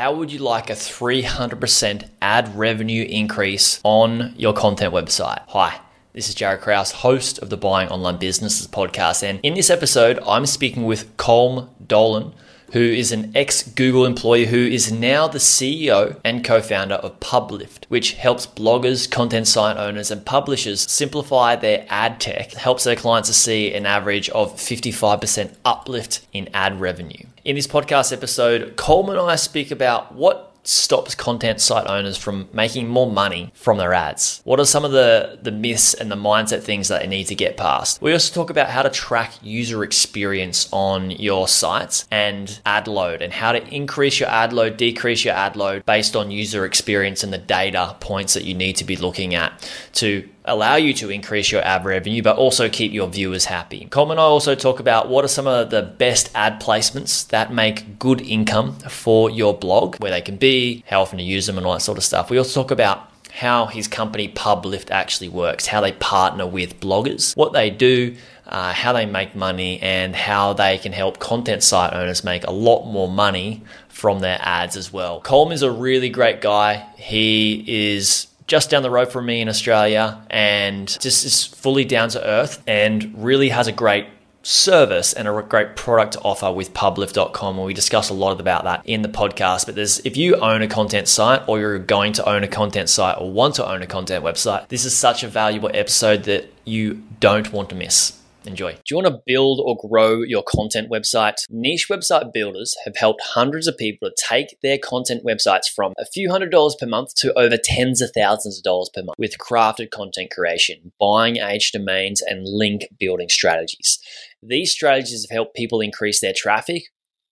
how would you like a 300% ad revenue increase on your content website? Hi. This is Jared Kraus, host of the Buying Online Businesses podcast. And in this episode, I'm speaking with Colm Dolan, who is an ex Google employee who is now the CEO and co founder of Publift, which helps bloggers, content site owners, and publishers simplify their ad tech, helps their clients to see an average of 55% uplift in ad revenue. In this podcast episode, Coleman and I speak about what stops content site owners from making more money from their ads? What are some of the, the myths and the mindset things that they need to get past? We also talk about how to track user experience on your sites and ad load and how to increase your ad load, decrease your ad load based on user experience and the data points that you need to be looking at to allow you to increase your ad revenue, but also keep your viewers happy. Coleman and I also talk about what are some of the best ad placements that make good income for your blog, where they can be, how often to use them, and all that sort of stuff. We also talk about how his company Publift actually works, how they partner with bloggers, what they do, uh, how they make money, and how they can help content site owners make a lot more money from their ads as well. Colm is a really great guy. He is just down the road from me in Australia and just is fully down to earth and really has a great service and a great product to offer with publift.com and we discuss a lot about that in the podcast. But there's if you own a content site or you're going to own a content site or want to own a content website this is such a valuable episode that you don't want to miss Enjoy. Do you want to build or grow your content website? Niche website builders have helped hundreds of people to take their content websites from a few hundred dollars per month to over tens of thousands of dollars per month with crafted content creation, buying age domains, and link building strategies. These strategies have helped people increase their traffic,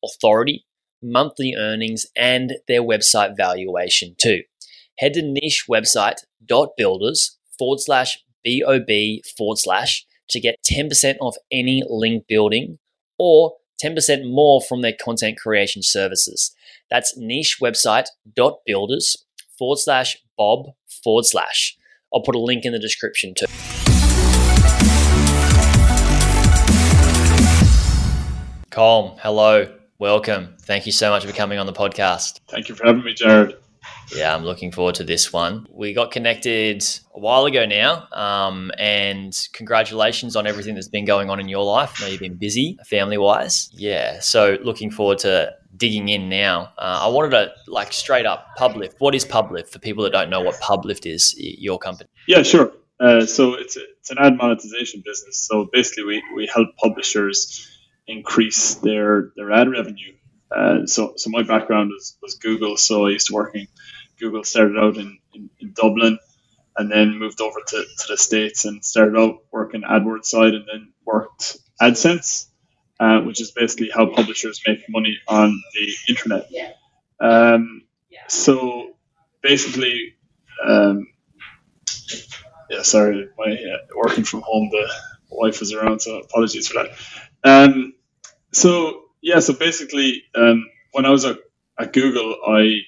authority, monthly earnings, and their website valuation too. Head to nichewebsite.builders forward slash BOB forward slash to get 10% off any link building or 10% more from their content creation services. That's nichewebsite.builders forward slash bob forward slash. I'll put a link in the description too. Colm, hello, welcome. Thank you so much for coming on the podcast. Thank you for having me, Jared. Yeah, I'm looking forward to this one. We got connected a while ago now, um, and congratulations on everything that's been going on in your life. I know you've been busy family wise. Yeah, so looking forward to digging in now. Uh, I wanted to like straight up Publift. What is Publift for people that don't know what Publift is? Your company. Yeah, sure. Uh, so it's a, it's an ad monetization business. So basically, we, we help publishers increase their their ad revenue. Uh, so so my background was, was Google. So I used to working Google started out in, in, in Dublin and then moved over to, to the States and started out working AdWords side and then worked AdSense, uh, which is basically how publishers make money on the internet. Um, so basically, um, yeah, sorry, my uh, working from home, the wife was around, so apologies for that. Um, so yeah, so basically, um, when I was at, at Google, I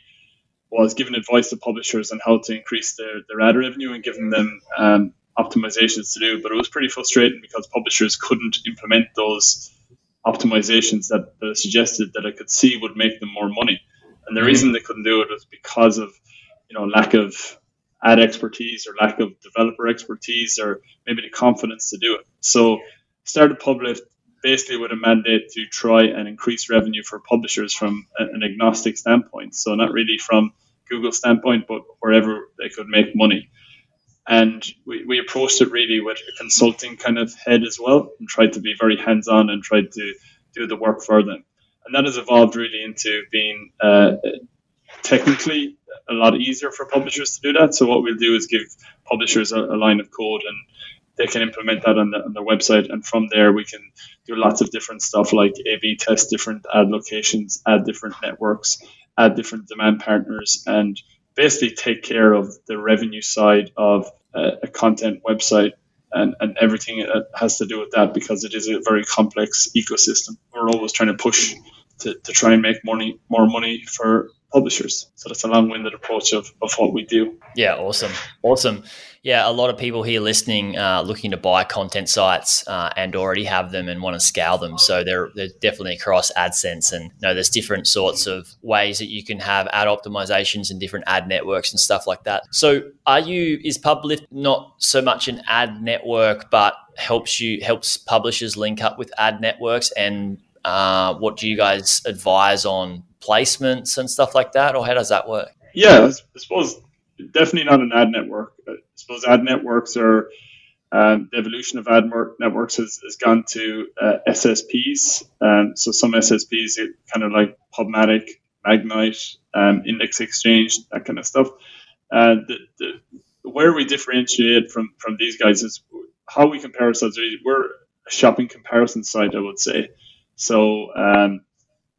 was giving advice to publishers on how to increase their, their ad revenue and giving them um, optimizations to do. But it was pretty frustrating because publishers couldn't implement those optimizations that, that suggested that I could see would make them more money. And the mm-hmm. reason they couldn't do it was because of you know lack of ad expertise or lack of developer expertise or maybe the confidence to do it. So started Publift basically with a mandate to try and increase revenue for publishers from an agnostic standpoint. So not really from Google standpoint, but wherever they could make money. And we, we approached it really with a consulting kind of head as well and tried to be very hands on and tried to do the work for them. And that has evolved really into being uh, technically a lot easier for publishers to do that. So what we'll do is give publishers a, a line of code and they can implement that on, the, on their website. And from there, we can do lots of different stuff like A/B test different ad locations, add different networks, add different demand partners, and basically take care of the revenue side of a, a content website and, and everything that has to do with that because it is a very complex ecosystem. We're always trying to push to, to try and make money, more money for publishers. So that's a long-winded approach of, of what we do. Yeah, awesome, awesome. Yeah, a lot of people here listening uh, looking to buy content sites uh, and already have them and want to scale them. So they're they're definitely across AdSense, and you know, there's different sorts of ways that you can have ad optimizations and different ad networks and stuff like that. So are you is Publift not so much an ad network, but helps you helps publishers link up with ad networks and uh, what do you guys advise on placements and stuff like that, or how does that work? Yeah, I suppose definitely not an ad network. I suppose ad networks are um, the evolution of ad networks has, has gone to uh, SSPs. Um, so some SSPs, kind of like Pubmatic, Magnite, um, Index Exchange, that kind of stuff. Uh, the, the, where we differentiate from from these guys is how we compare ourselves. We're a shopping comparison site, I would say. So um,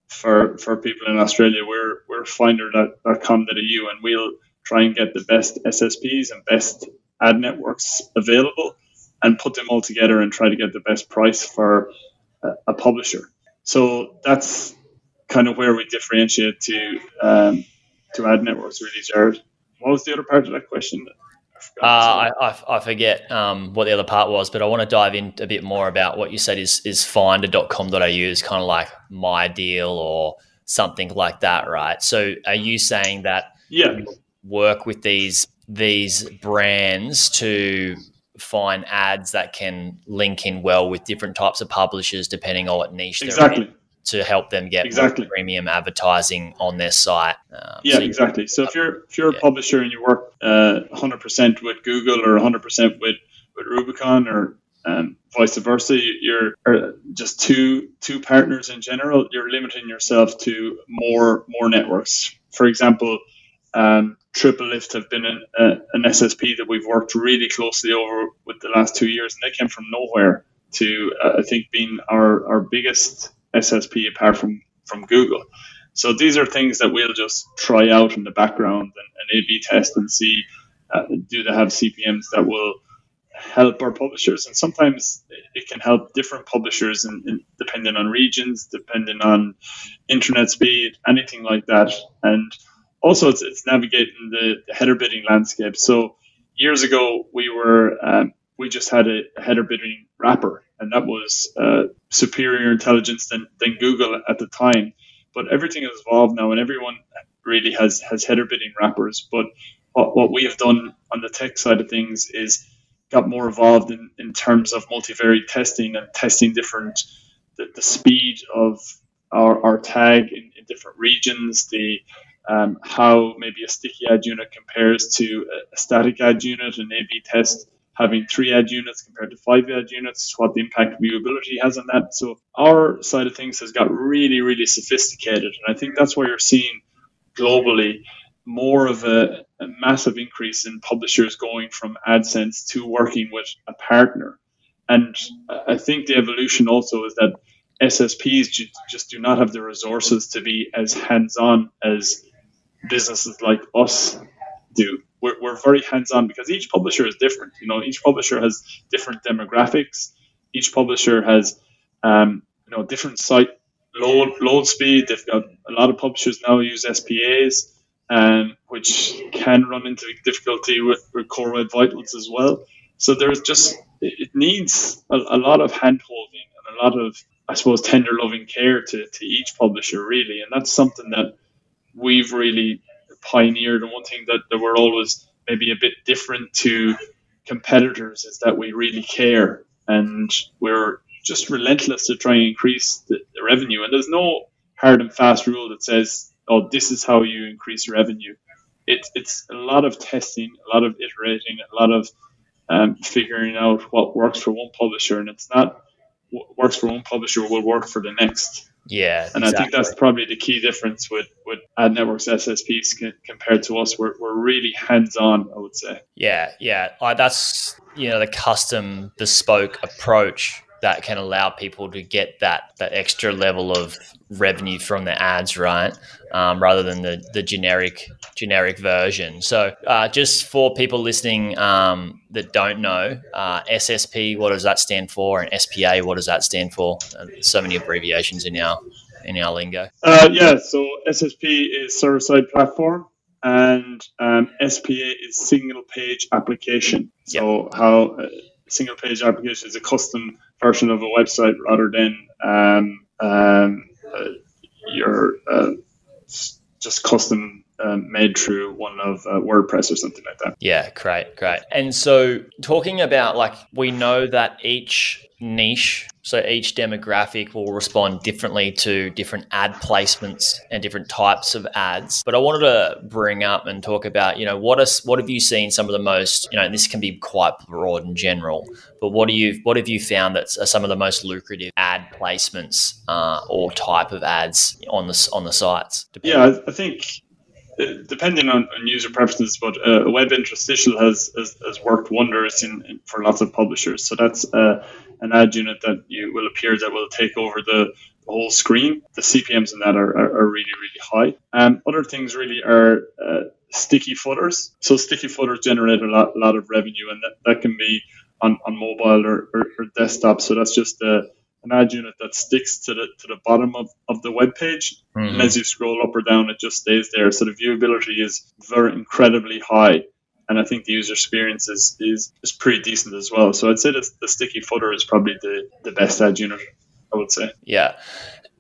for for people in Australia, we're we're finder.com.au, and we'll try and get the best SSPs and best ad networks available, and put them all together and try to get the best price for a, publisher. So that's kind of where we differentiate to um, to ad networks, really, Jared. What was the other part of that question? Uh, I, I, I, forget um, what the other part was, but I want to dive in a bit more about what you said is is finder.com.au is kind of like my deal or something like that, right? So are you saying that yeah. work with these these brands to find ads that can link in well with different types of publishers depending on what niche exactly. they're in? to help them get exactly. premium advertising on their site. Um, yeah, so exactly. So if you're if you're yeah. a publisher and you work uh, 100% with Google or 100% with with Rubicon or um, vice versa, you're just two two partners in general. You're limiting yourself to more more networks. For example, um, TripleLift have been an, an SSP that we've worked really closely over with the last two years, and they came from nowhere to uh, I think being our our biggest SSP apart from from Google. So these are things that we'll just try out in the background and, and A/B test and see uh, do they have CPMS that will help our publishers. And sometimes it can help different publishers, in, in, depending on regions, depending on internet speed, anything like that. And also, it's, it's navigating the, the header bidding landscape. So years ago, we were um, we just had a, a header bidding wrapper and that was uh, superior intelligence than, than Google at the time. But everything has evolved now, and everyone really has has header bidding wrappers. But what, what we have done on the tech side of things is got more evolved in, in terms of multivariate testing and testing different the, the speed of our, our tag in, in different regions, the um, how maybe a sticky ad unit compares to a, a static ad unit, an A/B test having three ad units compared to five ad units, what the impact viewability has on that. So our side of things has got really, really sophisticated. And I think that's why you're seeing globally more of a, a massive increase in publishers going from AdSense to working with a partner. And I think the evolution also is that SSPs just do not have the resources to be as hands on as businesses like us do we're, we're very hands on because each publisher is different. You know, each publisher has different demographics. Each publisher has, um, you know, different site load load speed. They've got a lot of publishers now use SPAs, um, which can run into difficulty with, with Core Web Vitals as well. So there's just it needs a, a lot of hand holding and a lot of I suppose tender loving care to, to each publisher really, and that's something that we've really pioneered. And one thing that, that we're always maybe a bit different to competitors is that we really care and we're just relentless to try and increase the, the revenue. And there's no hard and fast rule that says, oh, this is how you increase revenue. It, it's a lot of testing, a lot of iterating, a lot of um, figuring out what works for one publisher, and it's not what works for one publisher will work for the next. Yeah, and exactly. I think that's probably the key difference with with ad networks SSPs compared to us. We're we're really hands on, I would say. Yeah, yeah, that's you know the custom bespoke approach that can allow people to get that that extra level of revenue from the ads, right? Um, rather than the the generic generic version. So, uh, just for people listening um, that don't know, uh, SSP, what does that stand for, and SPA, what does that stand for? Uh, so many abbreviations in our in our lingo. Uh, yeah, so SSP is server side platform, and um, SPA is single page application. So yep. how single page application is a custom version of a website rather than um, um, uh, your uh, just custom um, made through one of uh, WordPress or something like that. Yeah, great, great. And so, talking about like, we know that each niche. So each demographic will respond differently to different ad placements and different types of ads. But I wanted to bring up and talk about, you know, what is what have you seen some of the most, you know, this can be quite broad and general, but what do you what have you found that are some of the most lucrative ad placements uh, or type of ads on the on the sites? Yeah, I think depending on, on, user preferences, but uh, web interstitial has, has, has worked wonders in, in, for lots of publishers. So that's uh, an ad unit that you will appear that will take over the, the whole screen. The CPMS in that are, are, are really, really high. Um, other things really are uh, sticky footers. So sticky footers generate a lot, lot of revenue, and that, that can be on, on mobile or, or, or desktop. So that's just a an ad unit that sticks to the to the bottom of, of the web page. Mm-hmm. And as you scroll up or down, it just stays there. So the viewability is very incredibly high and I think the user experience is, is, is pretty decent as well. So I'd say that the sticky footer is probably the, the best ad unit, I would say. Yeah.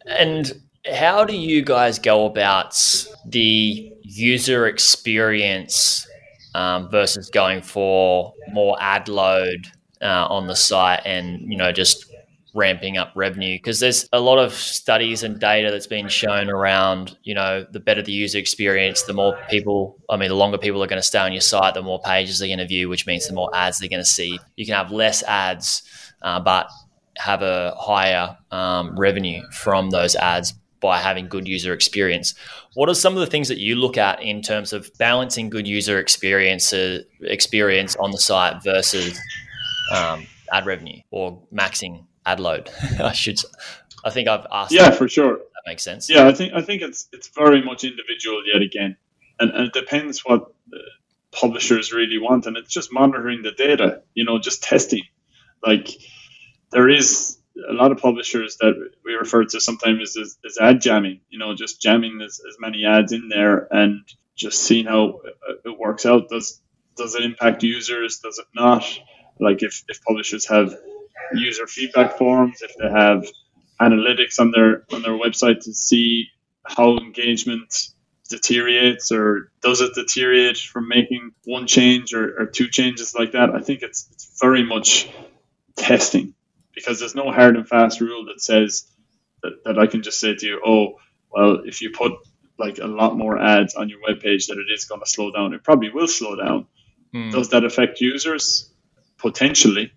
And how do you guys go about the user experience um, versus going for more ad load uh, on the site and, you know, just ramping up revenue? Because there's a lot of studies and data that's been shown around you know the better the user experience the more people i mean the longer people are going to stay on your site the more pages they're going to view which means the more ads they're going to see. You can have less ads uh, but have a higher um, revenue from those ads by having good user experience. What are some of the things that you look at in terms of balancing good user experience uh, experience on the site versus um, ad revenue or maxing ad load. I should. I think I've asked. Yeah, for sure. That makes sense. Yeah, I think I think it's it's very much individual yet again, and, and it depends what publishers really want, and it's just monitoring the data. You know, just testing. Like there is a lot of publishers that we refer to sometimes as, as ad jamming. You know, just jamming as, as many ads in there and just seeing how it works out. Does does it impact users? Does it not? Like if, if publishers have user feedback forms, if they have analytics on their on their website to see how engagement deteriorates or does it deteriorate from making one change or, or two changes like that. I think it's it's very much testing because there's no hard and fast rule that says that, that I can just say to you, oh, well, if you put like a lot more ads on your webpage that it is going to slow down. It probably will slow down. Hmm. Does that affect users? Potentially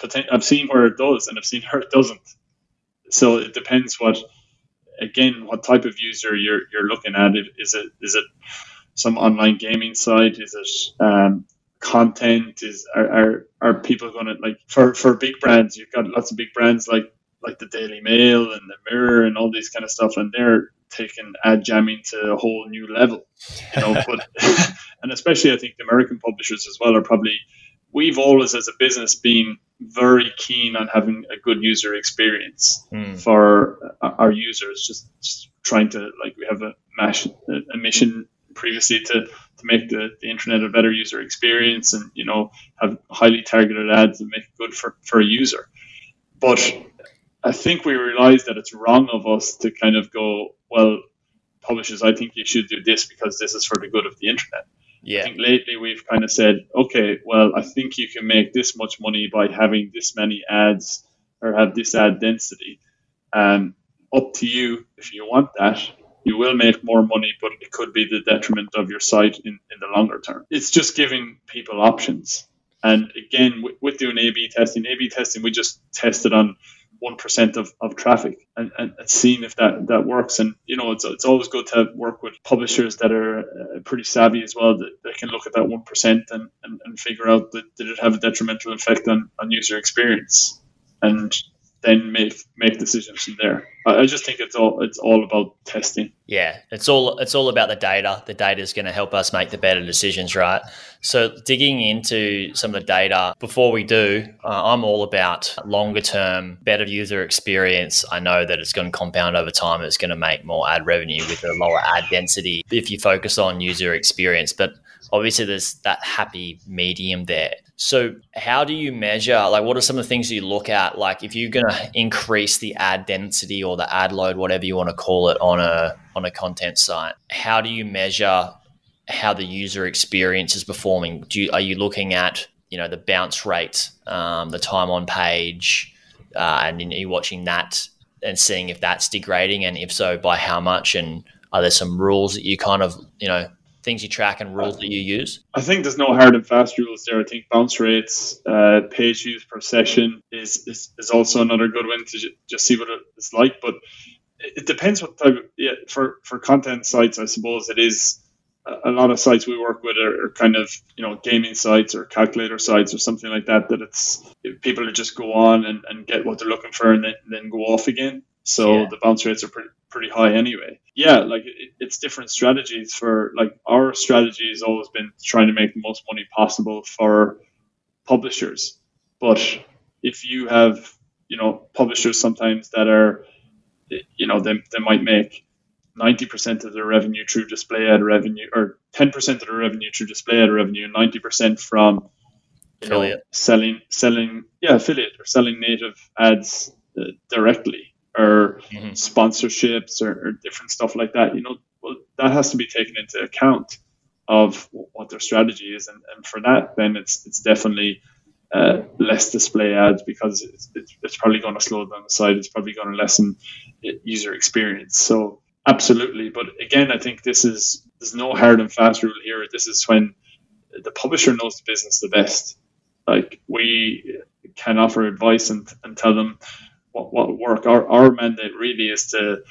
but I've seen where it does, and I've seen where it doesn't. So it depends what, again, what type of user you're you're looking at. Is it is it some online gaming site? Is it um, content? Is are, are, are people going to like for for big brands? You've got lots of big brands like like the Daily Mail and the Mirror and all these kind of stuff, and they're taking ad jamming to a whole new level. You know, but and especially I think the American publishers as well are probably we've always, as a business, been very keen on having a good user experience mm. for our users. Just, just, trying to like we have a, mash, a mission previously to, to make the, the internet a better user experience and you know have highly targeted ads that make it good for, for a user. But I think we realize that it's wrong of us to kind of go, well, publishers, I think you should do this because this is for the good of the internet. Yeah. I think lately we've kind of said, okay, well, I think you can make this much money by having this many ads or have this ad density. Um, up to you if you want that. You will make more money, but it could be the detriment of your site in, in the longer term. It's just giving people options. And again, with, with doing A B testing, A B testing, we just tested on one percent of, of traffic and, and, seeing if that, that works. And you know, it's, it's always good to work with publishers that are uh, pretty savvy as well that, that can look at that one percent and, and, and figure out that did it have a detrimental effect on, on user experience. And then make make decisions from there. I, I just think it's all it's all about testing. Yeah, it's all it's all about the data. The data is going to help us make the better decisions, right? So digging into some of the data before we do, uh, I'm all about longer term, better user experience. I know that it's going to compound over time. It's going to make more ad revenue with a lower ad density if you focus on user experience, but obviously there's that happy medium there. So, how do you measure? Like, what are some of the things you look at? Like, if you're going to increase the ad density or the ad load, whatever you want to call it, on a on a content site, how do you measure how the user experience is performing? Do you, are you looking at you know the bounce rate, um, the time on page, uh, and are you watching that and seeing if that's degrading, and if so, by how much? And are there some rules that you kind of you know things you track and rules that you use? I think there's no hard and fast rules there. I think bounce rates, uh, page views per session is, is, is also another good one to just see what it's like. But it depends what type of, yeah, for, for content sites, I suppose it is a lot of sites we work with are, are, kind of you know gaming sites or calculator sites or something like that that it's people just go on and, and get what they're looking for and then, then go off again so yeah. the bounce rates are pretty pretty high anyway. Yeah, like it, it's different strategies for like our strategy has always been trying to make the most money possible for publishers. But if you have, you know, publishers sometimes that are, you know, they, they might make 90% of their revenue through display ad revenue or 10% of their revenue through display ad revenue and 90% from you affiliate. know, selling, selling, yeah, affiliate or selling native ads uh, directly or mm-hmm. sponsorships or, or, different stuff like that. You know, well, that has to be taken into account of what their strategy is, and, and for that, then it's it's definitely uh, less display ads because it's, it's, it's probably going to slow down the site. It's probably going to lessen user experience. So absolutely, but again, I think this is there's no hard and fast rule here. This is when the publisher knows the business the best. Like we can offer advice and, and tell them what, what work. Our, our mandate really is to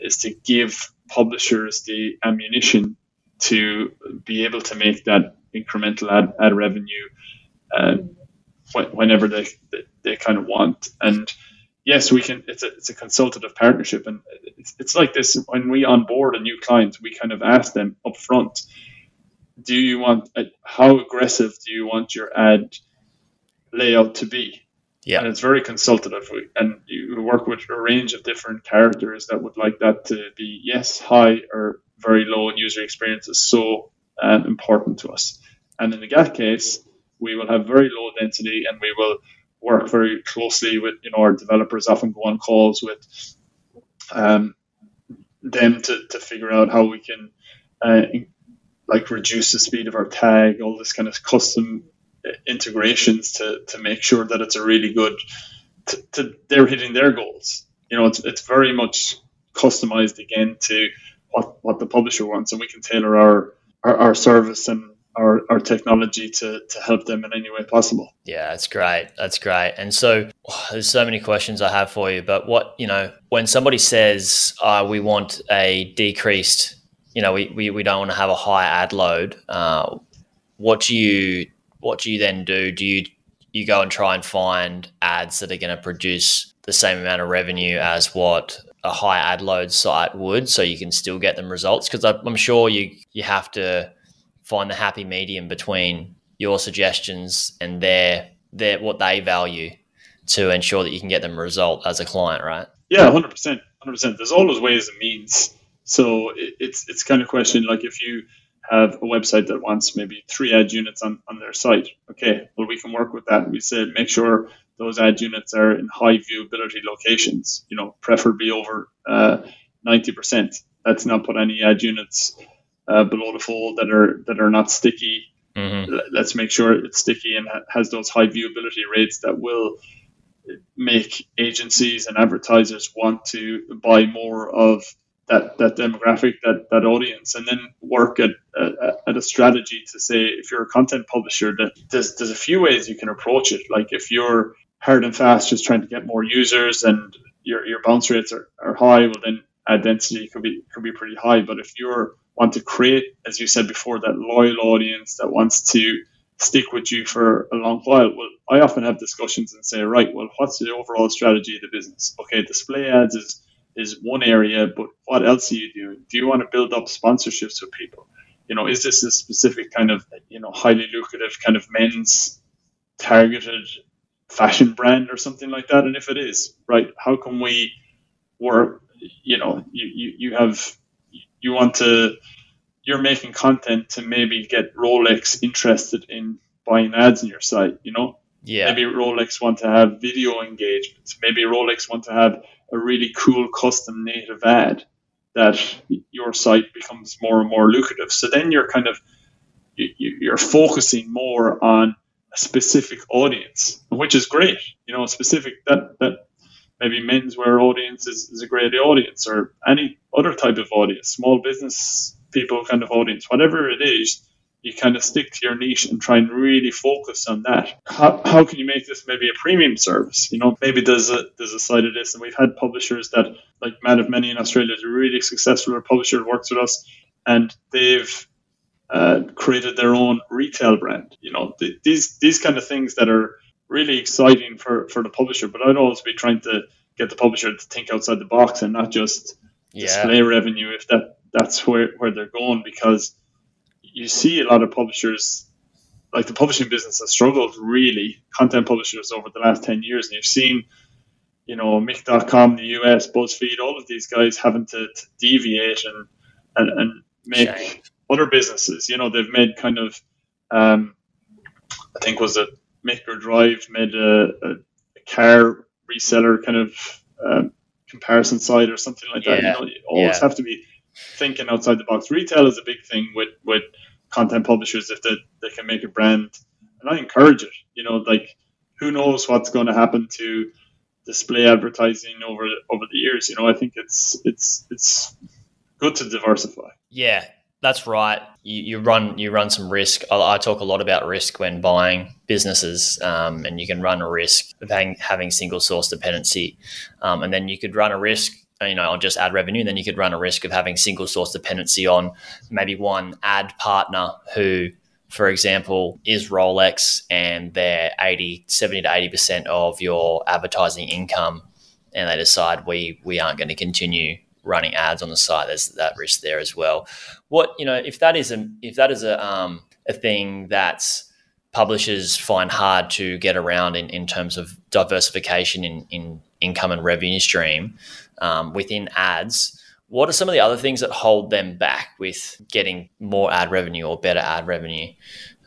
is to give publishers the ammunition to be able to make that incremental ad, ad revenue uh, whenever they, they, they kind of want. And yes, we can. It's a it's a consultative partnership, and it's, it's like this when we onboard a new client, we kind of ask them up front, do you want a, how aggressive do you want your ad layout to be? Yeah. And it's very consultative. And you work with a range of different characters that would like that to be, yes, high or very low, and user experience is so um, important to us. And in the GAT case, we will have very low density and we will work very closely with, you know, our developers often go on calls with um, them to, to figure out how we can uh, like reduce the speed of our tag, all this kind of custom integrations to to make sure that it's a really good to, to they're hitting their goals. You know, it's it's very much customized again to what what the publisher wants, and we can tailor our our, our service and our, our technology to, to help them in any way possible. Yeah, that's great. That's great. And so oh, there's so many questions I have for you, but what, you know, when somebody says uh, we want a decreased, you know, we, we, we don't want to have a high ad load, uh, what do you what do you then do? Do you you go and try and find ads that are going to produce the same amount of revenue as what a high ad load site would, so you can still get them results? Because I'm sure you you have to find the happy medium between your suggestions and their their what they value to ensure that you can get them a result as a client, right? Yeah, hundred percent, hundred percent. There's always ways and means. So it's it's kind of question like if you have a website that wants maybe three ad units on, on their site. Okay, well, we can work with that. We said make sure those ad units are in high viewability locations, you know, preferably over uh, 90%. Let's not put any ad units uh, below the fold that are that are not sticky. Mm-hmm. Let's make sure it's sticky and ha- has those high viewability rates that will make agencies and advertisers want to buy more of that that demographic, that that audience, and then work at at a strategy to say if you're a content publisher, that there's there's a few ways you can approach it. Like if you're hard and fast, just trying to get more users, and your your bounce rates are, are high, well then ad density could be could be pretty high. But if you want to create, as you said before, that loyal audience that wants to stick with you for a long while. Well, I often have discussions and say, right, well, what's the overall strategy of the business? Okay, display ads is is one area, but what else are you doing? Do you want to build up sponsorships with people? You know, is this a specific kind of you know highly lucrative kind of men's targeted fashion brand or something like that? And if it is, right, how can we work? You know, you, you, you have you want to you're making content to maybe get Rolex interested in buying ads on your site, you know? Yeah. Maybe Rolex want to have video engagements. Maybe Rolex want to have a really cool custom native ad that your site becomes more and more lucrative. So then you're kind of you're focusing more on a specific audience, which is great. You know, specific that that maybe menswear audience is, is a great audience or any other type of audience, small business people kind of audience, whatever it is, you kind of stick to your niche and try and really focus on that. How, how can you make this maybe a premium service? You know, maybe there's a there's a side of this, and we've had publishers that like Man of Many in Australia is a really successful publisher works with us, and they've uh, created their own retail brand. You know, th- these these kind of things that are really exciting for for the publisher. But I'd always be trying to get the publisher to think outside the box and not just yeah. display revenue if that that's where, where they're going because you see a lot of publishers like the publishing business has struggled really content publishers over the last 10 years and you've seen you know Mic.com in the US BuzzFeed all of these guys having to, to deviate and and, and make Shame. other businesses you know they've made kind of um, I think was it Maker Drive made a, a, a car reseller kind of um, comparison site or something like that. You know, you always yeah. have to be thinking outside the box. Retail is a big thing with with content publishers if they, they can make a brand, and I encourage it. You know, like who knows what's going to happen to display advertising over over the years. You know, I think it's it's it's good to diversify. Yeah, that's right. You, you, run you run some risk. I, I, talk a lot about risk when buying businesses, um, and you can run a risk of having, having single source dependency, um, and then you could run a risk you know, on just ad revenue, then you could run a risk of having single source dependency on maybe one ad partner who, for example, is Rolex and they're 80, 70 to 80% of your advertising income. And they decide we, we aren't going to continue running ads on the site. There's that risk there as well. What, you know, if that is a, if that is a, um, a thing that's publishers find hard to get around in, in terms of diversification in, in income and revenue stream, um, within ads, what are some of the other things that hold them back with getting more ad revenue or better ad revenue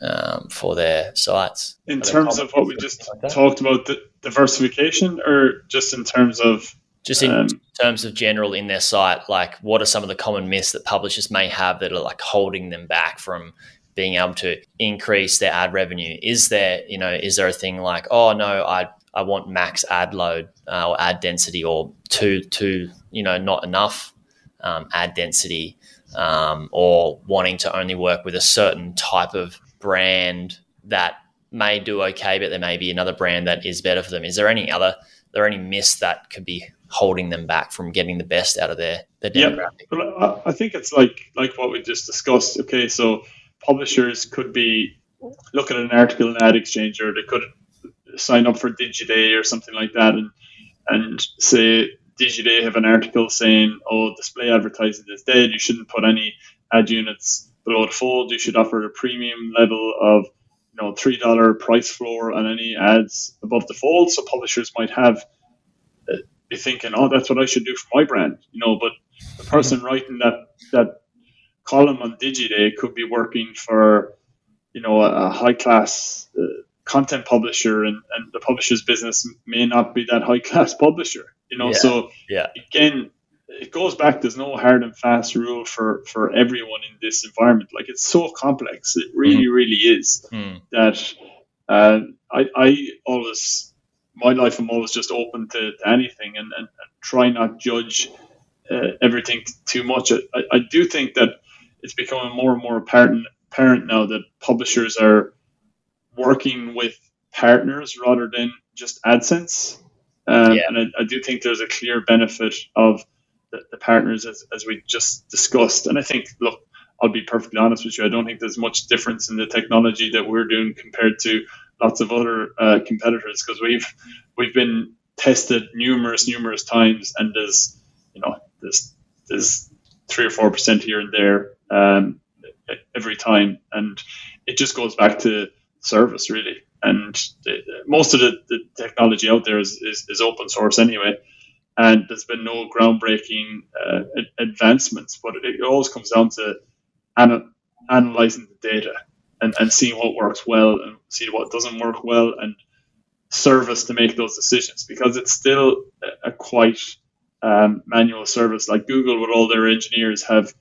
um, for their sites? In terms of what we just like talked about, the diversification, or just in terms of just in um, terms of general in their site, like what are some of the common myths that publishers may have that are like holding them back from being able to increase their ad revenue? Is there, you know, is there a thing like, oh no, I I want max ad load uh, or ad density or too too you know not enough um, ad density um, or wanting to only work with a certain type of brand that may do okay, but there may be another brand that is better for them. Is there any other there any myths that could be holding them back from getting the best out of their their demographic? Yeah, I think it's like like what we just discussed. Okay, so publishers could be looking at an article in Ad Exchanger. They could sign up for Digiday or something like that, and and say Digiday have an article saying, "Oh, display advertising is dead. You shouldn't put any ad units below the fold. You should offer a premium level of you know three dollar price floor on any ads above the fold." So publishers might have uh, be thinking, "Oh, that's what I should do for my brand," you know. But the person writing that that column on Digiday could be working for you know a, a high class. Uh, content publisher and, and the publisher's business may not be that high class publisher you know yeah. so yeah again it goes back there's no hard and fast rule for for everyone in this environment like it's so complex it really mm. really is mm. that uh, I, I always my life i'm always just open to, to anything and, and, and, try not judge uh, everything too much I, I do think that it's becoming more and more apparent apparent now that publishers are working with partners rather than just AdSense. Um, yeah. And I, I, do think there's a clear benefit of the, the partners as, as we just discussed. And I think, look, I'll be perfectly honest with you. I don't think there's much difference in the technology that we're doing compared to lots of other uh, competitors because we've we've been tested numerous numerous times, and there's you know there's there's three or four percent here and there um, every time, and it just goes back to service really. And the, most of the, the technology out there is, is, is open source anyway and there's been no groundbreaking uh, advancements. But it, always comes down to ana- analyzing the data and, and seeing what works well and see what doesn't work well and service to make those decisions because it's still a, a quite um, manual service. Like Google, with all their engineers, have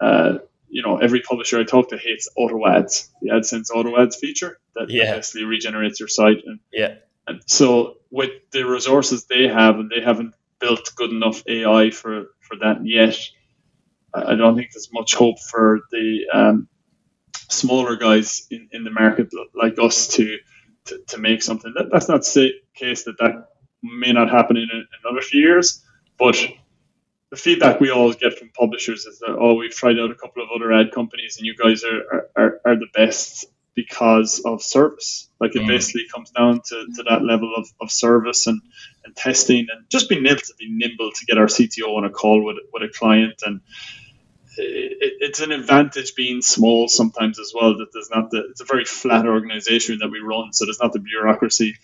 uh, you know every publisher I talk to hates auto ads, the AdSense auto ads feature that yeah. basically regenerates your site. And, yeah. And so with the resources they have, and they haven't built good enough AI for for that yet. I don't think there's much hope for the um, smaller guys in, in the market like us to to, to make something. That, that's not the case that that may not happen in, in another few years, but the feedback we always get from publishers is that oh we've tried out a couple of other ad companies and you guys are are, are the best because of service like it mm. basically comes down to, to that level of, of service and, and testing and just being able to be nimble to get our cto on a call with, with a client and it, it's an advantage being small sometimes as well. That there's not the it's a very flat organization that we run, so there's not the bureaucracy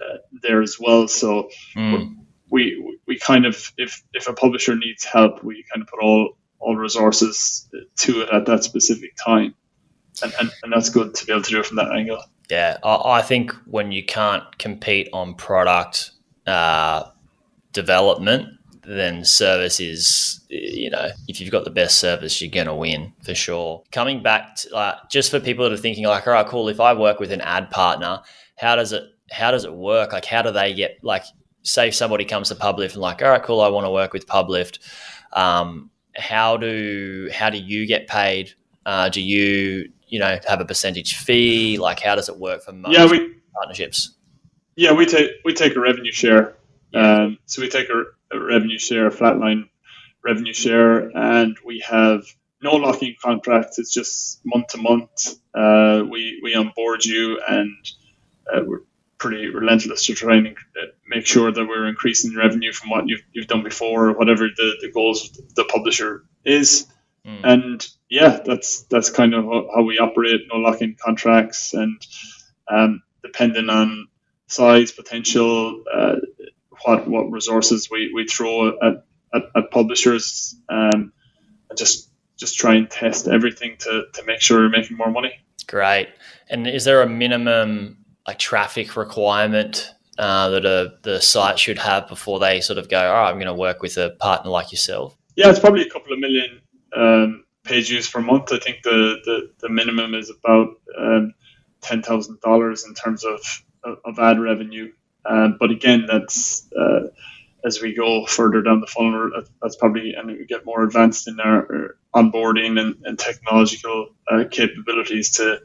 uh, there as well. So mm. We we kind of if if a publisher needs help, we kind of put all all resources to it at that specific time, and and, and that's good to be able to do it from that angle. Yeah, I think when you can't compete on product uh, development then service is, you know, if you've got the best service, you're to win for sure. Coming back to, uh, just for people that are thinking like, all right, cool. If I work with an ad partner, how does it, how does it work? Like, how do they get, like, say if somebody comes to Publift and like, all right, cool. I want to work with Publift. Um, how do, how do you get paid? Uh, do you, you know, have a percentage fee? Like, how does it work for most yeah, we, partnerships? Yeah, we take, we take a revenue share. Yeah. Um, so we take a, revenue share, a flatline revenue share, and we have no locking contracts. It's just month to month. Uh, we we onboard you, and uh, we're pretty relentless to try and uh, make sure that we're increasing revenue from what you've, you've done before, or whatever the, the goals of the publisher is. Mm. And yeah, that's that's kind of how we operate. No locking contracts, and um, depending on size, potential, uh, what what resources we, we throw at, at, at publishers um, and just just try and test everything to, to make sure we're making more money. Great. And is there a minimum like traffic requirement uh, that a, the site should have before they sort of go, all right, I'm going to work with a partner like yourself? Yeah, it's probably a couple of million um, page views per month. I think the, the, the minimum is about um, $10,000 in terms of, of ad revenue. Um, but again, that's uh, as we go further down the funnel, that's probably and we get more advanced in our, onboarding and, and technological uh, capabilities to,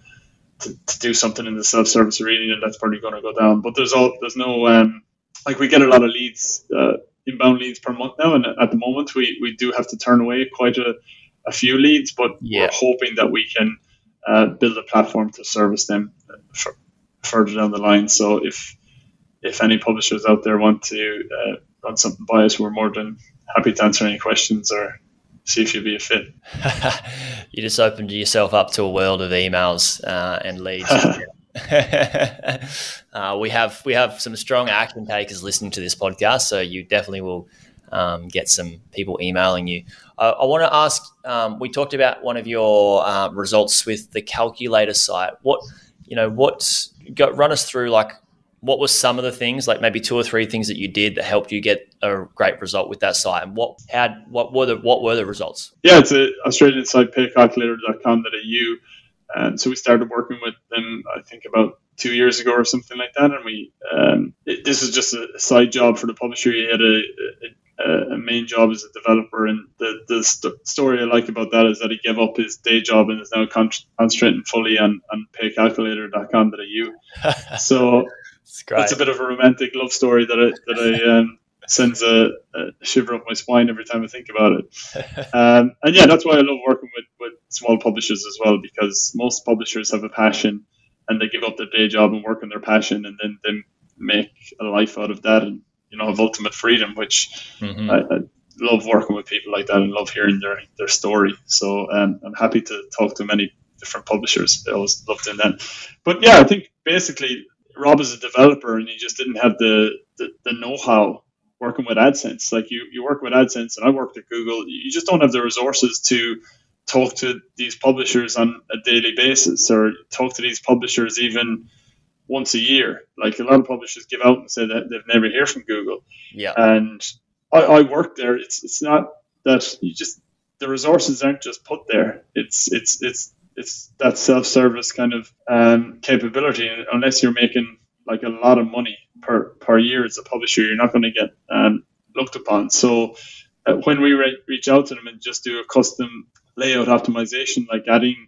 to, to do something in the self-service arena, and that's probably going to go down. But there's all there's no um, like we get a lot of leads, uh, inbound leads per month now, and at the moment we, we do have to turn away quite a, a few leads, but yeah. we're hoping that we can uh, build a platform to service them further down the line. So if if any publishers out there want to uh, run something by us, we're more than happy to answer any questions or see if you'd be a fit. you just opened yourself up to a world of emails uh, and leads. uh, we have we have some strong action takers listening to this podcast, so you definitely will um, get some people emailing you. Uh, I want to ask. Um, we talked about one of your uh, results with the calculator site. What you know? What's got, run us through like what were some of the things, like maybe two or three things that you did that helped you get a great result with that site? And what had what were the what were the results? Yeah, it's a Australian site paycalculator.com.au. And so we started working with them, I think about two years ago or something like that. And we um, it, this was just a side job for the publisher. He had a, a, a main job as a developer, and the the st- story I like about that is that he gave up his day job and is now concentrating fully on on paycalculator.com.au. so it's, it's a bit of a romantic love story that I that I um, sends a, a, shiver up my spine every time I think about it. Um, and yeah, that's why I love working with, with small publishers as well because most publishers have a passion and they give up their day job and work on their passion and then they make a life out of that and you know have ultimate freedom, which mm-hmm. I, I, love working with people like that and love hearing their their story. So um, I'm happy to talk to many different publishers. I always loved doing that. But yeah, I think basically Rob is a developer and he just didn't have the, the, the know-how working with AdSense. Like you, you work with AdSense and I worked at Google. You just don't have the resources to talk to these publishers on a daily basis or talk to these publishers even once a year. Like a lot of publishers give out and say that they've never heard from Google. Yeah. And I, I work there. It's it's not that you just the resources aren't just put there. It's it's it's it's that self-service kind of um, capability. Unless you're making like a lot of money per per year as a publisher, you're not going to get um, looked upon. So uh, when we re- reach out to them and just do a custom layout optimization, like adding,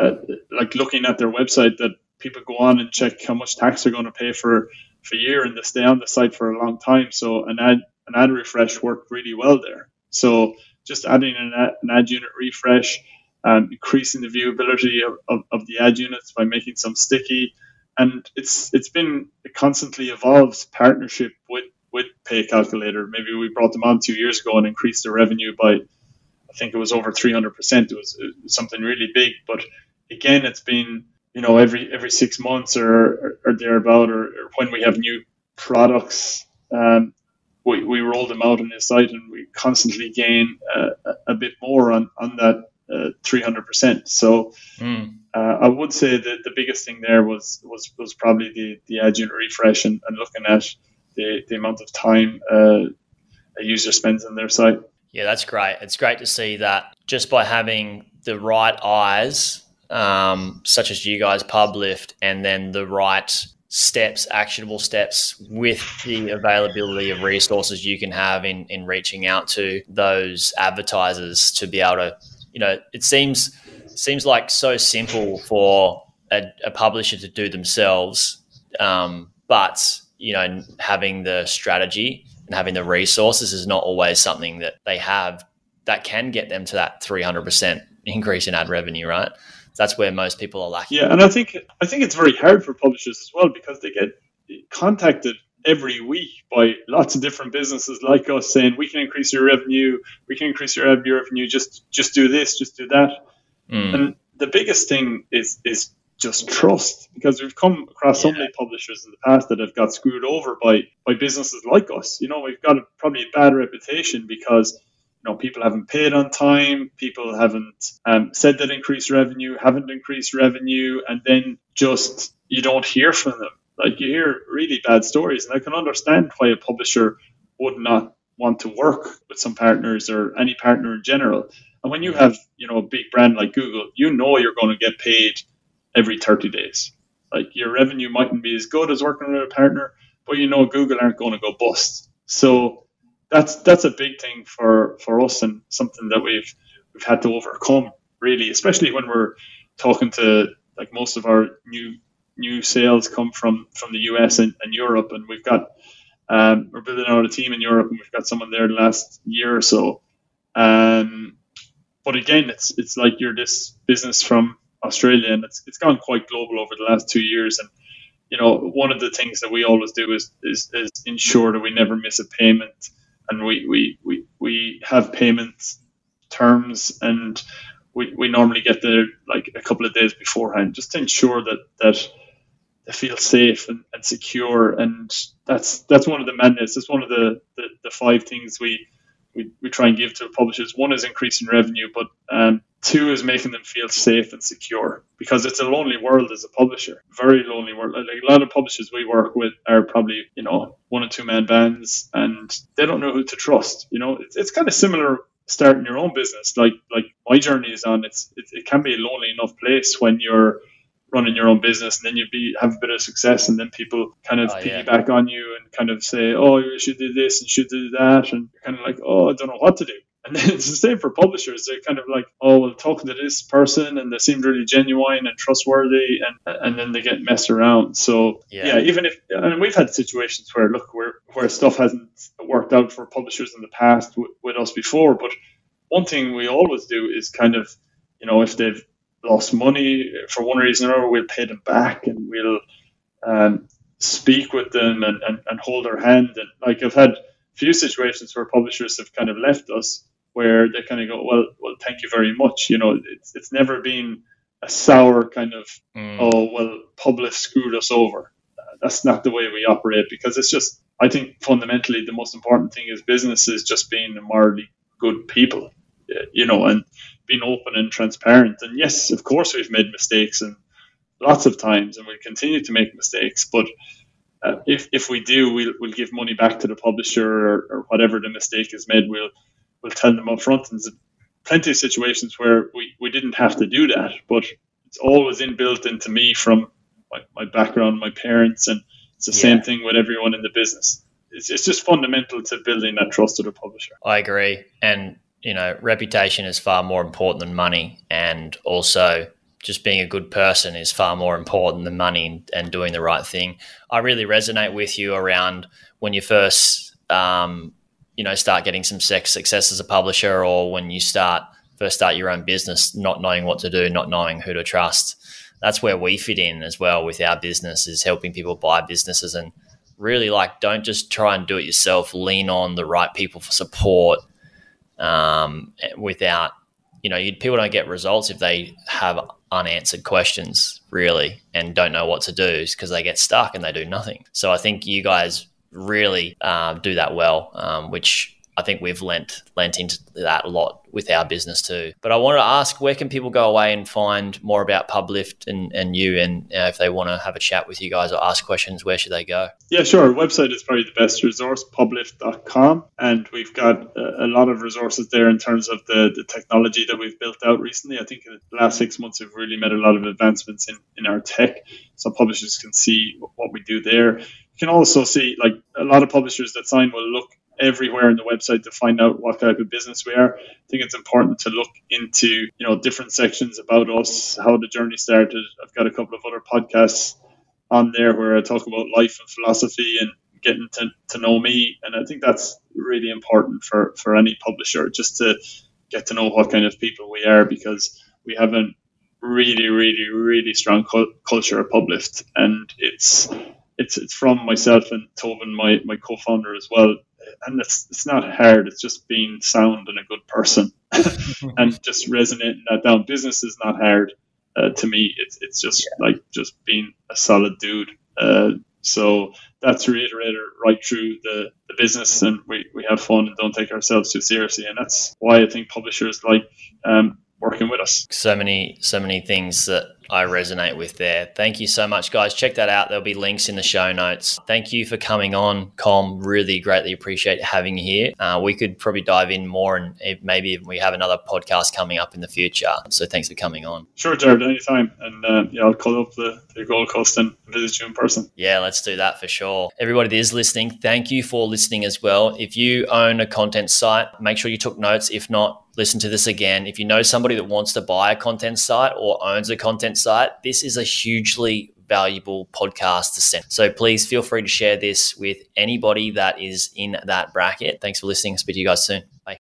uh, like looking at their website that people go on and check how much tax they're going to pay for for a year and they stay on the site for a long time. So an ad an ad refresh worked really well there. So just adding an ad, an ad unit refresh, um, increasing the viewability of, of, of, the ad units by making some sticky, and it's it's been a constantly evolved partnership with with Pay Calculator. Maybe we brought them on two years ago and increased the revenue by, I think it was over 300 percent. It was something really big, but again, it's been you know every every six months or or, or thereabout, or, or when we have new products um, we, we roll them out on the site and we constantly gain uh, a bit more on, on that uh, 300%. So mm. uh, I would say that the biggest thing there was was, was probably the, the unit refresh and, and looking at the, the amount of time uh, a user spends on their site. Yeah, that's great. It's great to see that just by having the right eyes, um, such as you guys, Publift, and then the right steps, actionable steps with the availability of resources you can have in, in reaching out to those advertisers to be able to, you know, it seems seems like so simple for a, a publisher to do themselves, um, but you know, having the strategy and having the resources is not always something that they have that can get them to that 300% increase in ad revenue, right? that's where most people are lacking. Yeah, and I think I think it's very hard for publishers as well because they get contacted every week by lots of different businesses like us saying we can increase your revenue, we can increase your revenue, just just do this, just do that. Mm. And the biggest thing is is just trust because we've come across yeah. so many publishers in the past that have got screwed over by by businesses like us. You know, we've got a, probably a bad reputation because you know, people haven't paid on time, people haven't um, said that increased revenue, haven't increased revenue, and then just you don't hear from them. Like you hear really bad stories, and I can understand why a publisher would not want to work with some partners or any partner in general. And when you have, you know, a big brand like Google, you know you're going to get paid every 30 days. Like your revenue mightn't be as good as working with a partner, but you know Google aren't going to go bust. So that's that's a big thing for for us and something that we've we've had to overcome really, especially when we're talking to like most of our new new sales come from from the US and, and Europe, and we've got um, we're building out a team in Europe, and we've got someone there the last year or so. Um, but again, it's it's like you're this business from Australia, and it's it's gone quite global over the last two years, and you know one of the things that we always do is is, is ensure that we never miss a payment. And we we, we, we have payment terms and we, we normally get there like a couple of days beforehand just to ensure that that feel safe and, and secure and that's that's one of the mandates it's one of the, the, the five things we, we we try and give to publishers. One is increasing revenue but um, two is making them feel safe and secure because it's a lonely world as a publisher very lonely world. Like a lot of publishers we work with are probably you know one or two man bands and they don't know who to trust you know? It's, it's kind of similar starting your own business. Like like my journey is on it's it, it can be a lonely enough place when you're running your own business and then you be have a bit of success and then people kind of oh, piggyback yeah. on you and kind of say oh you should do this and should do that and you're kind of like oh i don't know what to do And then it's the same for publishers. They're kind of like, oh, well, talking to this person, and they seemed really genuine and trustworthy, and and then they get messed around. So yeah, yeah even if and we've had situations where look where where stuff hasn't worked out for publishers in the past w- with us before, but one thing we always do is kind of, you know, if they've lost money for one reason or another, we'll pay them back and we'll um, speak with them and, and, and hold their hand. And like I've had a few situations where publishers have kind of left us where they kind of go, well, well, thank you very much. You know, it's, it's never been a sour kind of, mm. oh, well, Publift screwed us over. Uh, that's not the way we operate because it's just, I think fundamentally the most important thing is business is just being morally good people, you know, and being open and transparent. And yes, of course, we've made mistakes and lots of times, and we'll continue to make mistakes. But uh, if, if we do, we'll, we'll give money back to the publisher or, or whatever the mistake is made. We'll we'll tell them up front. And there's plenty of situations where we, we didn't have to do that, but it's always inbuilt into me from my, my background, my parents, and it's the yeah. same thing with everyone in the business. It's, it's just fundamental to building that trust with a publisher. I agree. And, you know, reputation is far more important than money. And also, just being a good person is far more important than money and doing the right thing. I really resonate with you around when you first, um, you know, start getting some success as a publisher, or when you start first start your own business, not knowing what to do, not knowing who to trust. That's where we fit in as well with our business is helping people buy businesses and really like don't just try and do it yourself. Lean on the right people for support um, without you know, you, people don't get results if they have unanswered questions, really, and don't know what to do because they get stuck and they do nothing. So I think you guys really um, do that well, um, which I think we've lent lent into that a lot with our business too. But I wanted to ask, where can people go away and find more about Publift and, and you? And uh, if they want to have a chat with you guys or ask questions, where should they go? Yeah, sure. Website is probably the best resource, publift.com. And we've got a, a lot of resources there in terms of the, the technology that we've built out recently. I think in the last six months, we've really made a lot of advancements in, in our tech. So publishers can see what we do there. You can also see, like, a lot of publishers that sign will look everywhere in the website to find out what type of business we are. I think it's important to look into you know different sections about us, how the journey started. I've got a couple of other podcasts on there where I talk about life and philosophy and getting to, to know me, and I think that's really important for for any publisher just to get to know what kind of people we are because we have a really really really strong culture at Publift, and it's it's it's from myself and Tobin, my, my co-founder as well and it's it's not hard. It's just being sound and a good person, and just resonating that down. Business is not hard uh, to me. It's it's just yeah. like just being a solid dude. Uh, so that's reiterated right through the, the business, and we, we have fun and don't take ourselves too seriously, and that's why I think publishers like um, working with us. So many so many things that I resonate with there. Thank you so much, guys. Check that out. There'll be links in the show notes. Thank you for coming on, Colm. Really greatly appreciate having you here. Uh, we could probably dive in more and maybe we have another podcast coming up in the future. So thanks for coming on. Sure, Jared, anytime. And uh, yeah, I'll call up the, the Gold Coast and visit you in person. Yeah, let's do that for sure. Everybody that is listening, thank you for listening as well. If you own a content site, make sure you took notes. If not, listen to this again. If you know somebody that wants to buy a content site or owns a content site, this is a hugely valuable podcast to send. So please feel free to share this with anybody that is in that bracket. Thanks for listening. Speak to you guys soon. Bye.